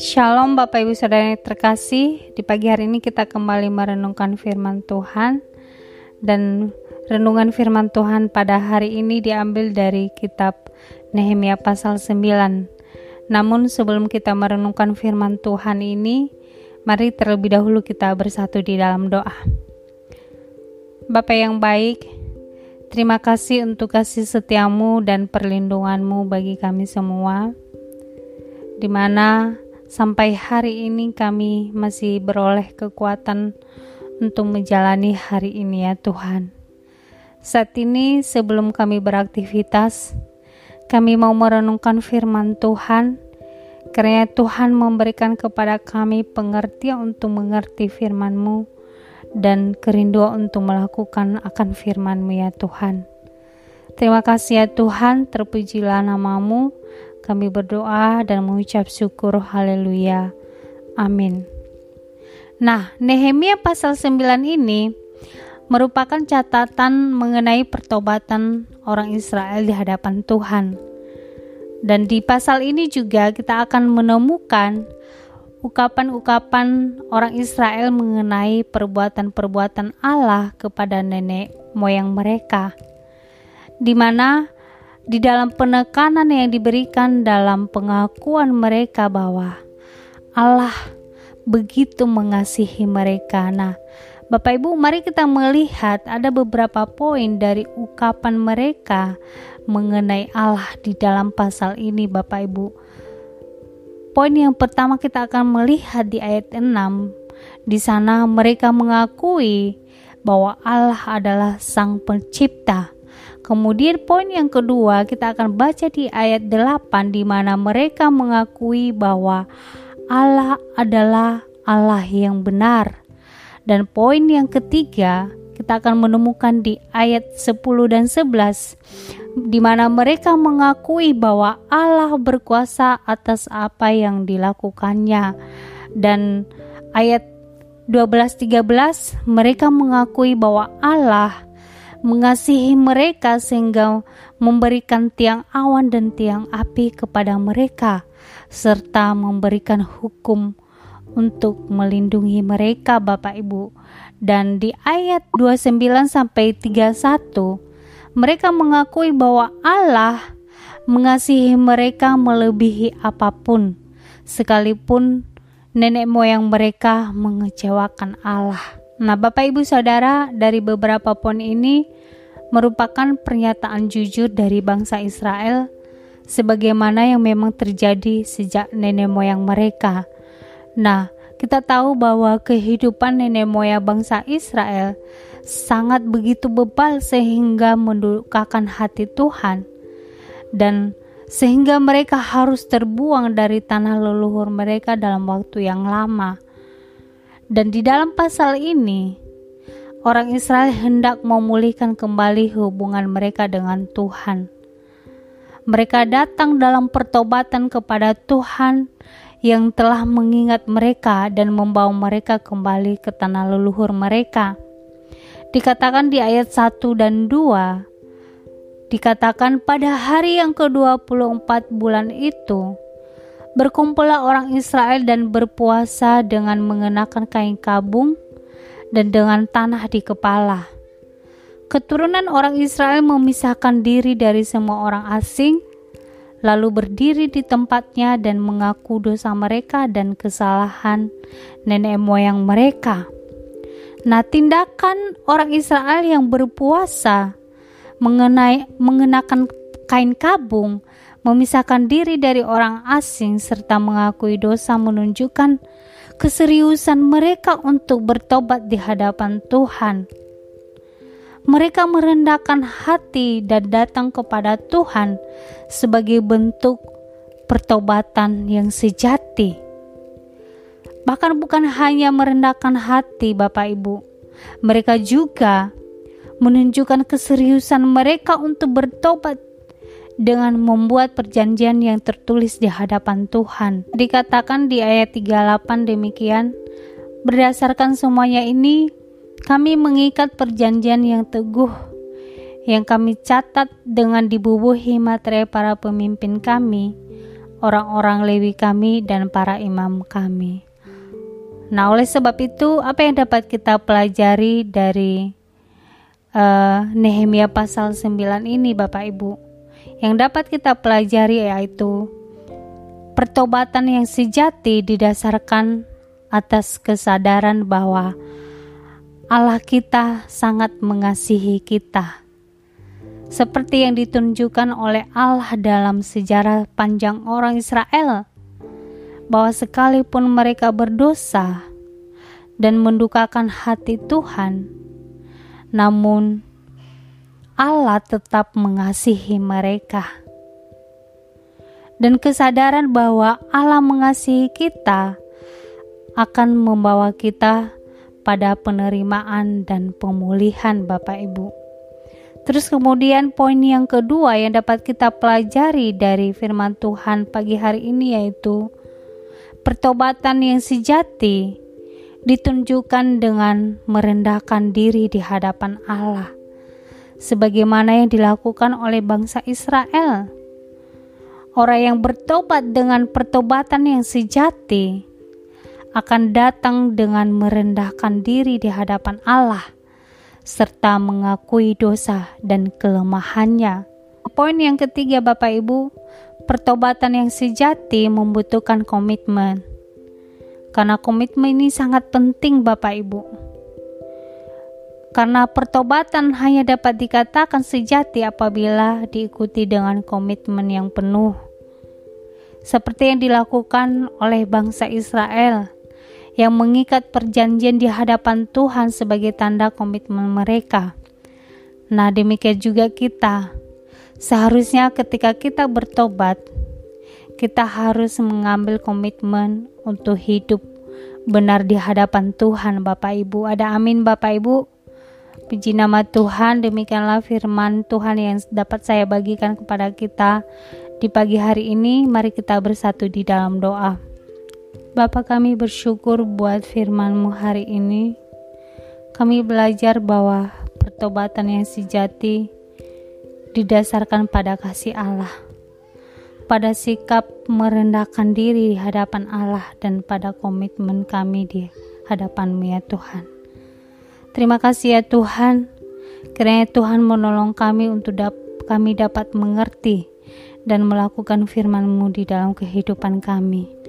Shalom Bapak Ibu Saudara yang terkasih. Di pagi hari ini kita kembali merenungkan firman Tuhan. Dan renungan firman Tuhan pada hari ini diambil dari kitab Nehemia pasal 9 Namun sebelum kita merenungkan firman Tuhan ini Mari terlebih dahulu kita bersatu di dalam doa. Bapak yang baik Terima kasih untuk kasih setiamu dan perlindunganmu bagi kami semua di mana Sampai hari ini kami masih beroleh kekuatan untuk menjalani hari ini ya Tuhan. Saat ini sebelum kami beraktivitas, kami mau merenungkan firman Tuhan, karena Tuhan memberikan kepada kami pengertian untuk mengerti firman-Mu dan kerinduan untuk melakukan akan firman-Mu ya Tuhan. Terima kasih ya Tuhan, terpujilah namamu, kami berdoa dan mengucap syukur haleluya. Amin. Nah, Nehemia pasal 9 ini merupakan catatan mengenai pertobatan orang Israel di hadapan Tuhan. Dan di pasal ini juga kita akan menemukan ukapan-ukapan orang Israel mengenai perbuatan-perbuatan Allah kepada nenek moyang mereka, di mana di dalam penekanan yang diberikan dalam pengakuan mereka bahwa Allah begitu mengasihi mereka. Nah, Bapak Ibu, mari kita melihat ada beberapa poin dari ukapan mereka mengenai Allah di dalam pasal ini, Bapak Ibu. Poin yang pertama kita akan melihat di ayat 6. Di sana mereka mengakui bahwa Allah adalah Sang Pencipta Kemudian poin yang kedua kita akan baca di ayat 8 di mana mereka mengakui bahwa Allah adalah Allah yang benar. Dan poin yang ketiga kita akan menemukan di ayat 10 dan 11 di mana mereka mengakui bahwa Allah berkuasa atas apa yang dilakukannya. Dan ayat 12 13 mereka mengakui bahwa Allah mengasihi mereka sehingga memberikan tiang awan dan tiang api kepada mereka serta memberikan hukum untuk melindungi mereka Bapak Ibu. Dan di ayat 29 sampai 31 mereka mengakui bahwa Allah mengasihi mereka melebihi apa pun sekalipun nenek moyang mereka mengecewakan Allah. Nah, Bapak Ibu Saudara, dari beberapa poin ini merupakan pernyataan jujur dari bangsa Israel sebagaimana yang memang terjadi sejak nenek moyang mereka. Nah, kita tahu bahwa kehidupan nenek moyang bangsa Israel sangat begitu bebal sehingga mendukakan hati Tuhan dan sehingga mereka harus terbuang dari tanah leluhur mereka dalam waktu yang lama. Dan di dalam pasal ini, orang Israel hendak memulihkan kembali hubungan mereka dengan Tuhan. Mereka datang dalam pertobatan kepada Tuhan yang telah mengingat mereka dan membawa mereka kembali ke tanah leluhur mereka. Dikatakan di ayat 1 dan 2, dikatakan pada hari yang ke-24 bulan itu, Berkumpullah orang Israel dan berpuasa dengan mengenakan kain kabung dan dengan tanah di kepala. Keturunan orang Israel memisahkan diri dari semua orang asing, lalu berdiri di tempatnya dan mengaku dosa mereka dan kesalahan nenek moyang mereka. Nah, tindakan orang Israel yang berpuasa mengenai mengenakan kain kabung memisahkan diri dari orang asing serta mengakui dosa menunjukkan keseriusan mereka untuk bertobat di hadapan Tuhan. Mereka merendahkan hati dan datang kepada Tuhan sebagai bentuk pertobatan yang sejati. Bahkan bukan hanya merendahkan hati Bapak Ibu, mereka juga menunjukkan keseriusan mereka untuk bertobat dengan membuat perjanjian yang tertulis di hadapan Tuhan. Dikatakan di ayat 38 demikian, berdasarkan semuanya ini, kami mengikat perjanjian yang teguh yang kami catat dengan dibubuhi materai para pemimpin kami, orang-orang Lewi kami, dan para imam kami. Nah, oleh sebab itu, apa yang dapat kita pelajari dari uh, Nehemia pasal 9 ini, Bapak Ibu? Yang dapat kita pelajari yaitu pertobatan yang sejati didasarkan atas kesadaran bahwa Allah kita sangat mengasihi kita seperti yang ditunjukkan oleh Allah dalam sejarah panjang orang Israel, bahwa sekalipun mereka berdosa dan mendukakan hati Tuhan, namun Allah tetap mengasihi mereka. Dan kesadaran bahwa Allah mengasihi kita akan membawa kita pada penerimaan dan pemulihan, Bapak Ibu. Terus kemudian poin yang kedua yang dapat kita pelajari dari firman Tuhan pagi hari ini yaitu pertobatan yang sejati ditunjukkan dengan merendahkan diri di hadapan Allah sebagaimana yang dilakukan oleh bangsa Israel. Orang yang bertobat dengan pertobatan yang sejati akan datang dengan merendahkan diri di hadapan Allah serta mengakui dosa dan kelemahannya. Poin yang ketiga, Bapak Ibu, pertobatan yang sejati membutuhkan komitmen. Karena komitmen ini sangat penting, Bapak Ibu. Karena pertobatan hanya dapat dikatakan sejati apabila diikuti dengan komitmen yang penuh. Seperti yang dilakukan oleh bangsa Israel yang mengikat perjanjian di hadapan Tuhan sebagai tanda komitmen mereka. Nah, demikian juga kita. Seharusnya ketika kita bertobat, kita harus mengambil komitmen untuk hidup benar di hadapan Tuhan Bapak Ibu. Ada amin Bapak Ibu. Puji nama Tuhan, demikianlah firman Tuhan yang dapat saya bagikan kepada kita di pagi hari ini. Mari kita bersatu di dalam doa. Bapa kami bersyukur buat firman-Mu hari ini. Kami belajar bahwa pertobatan yang sejati didasarkan pada kasih Allah, pada sikap merendahkan diri di hadapan Allah dan pada komitmen kami di hadapan-Mu ya Tuhan. Terima kasih ya Tuhan, kiranya Tuhan menolong kami untuk dap kami dapat mengerti dan melakukan firman-Mu di dalam kehidupan kami.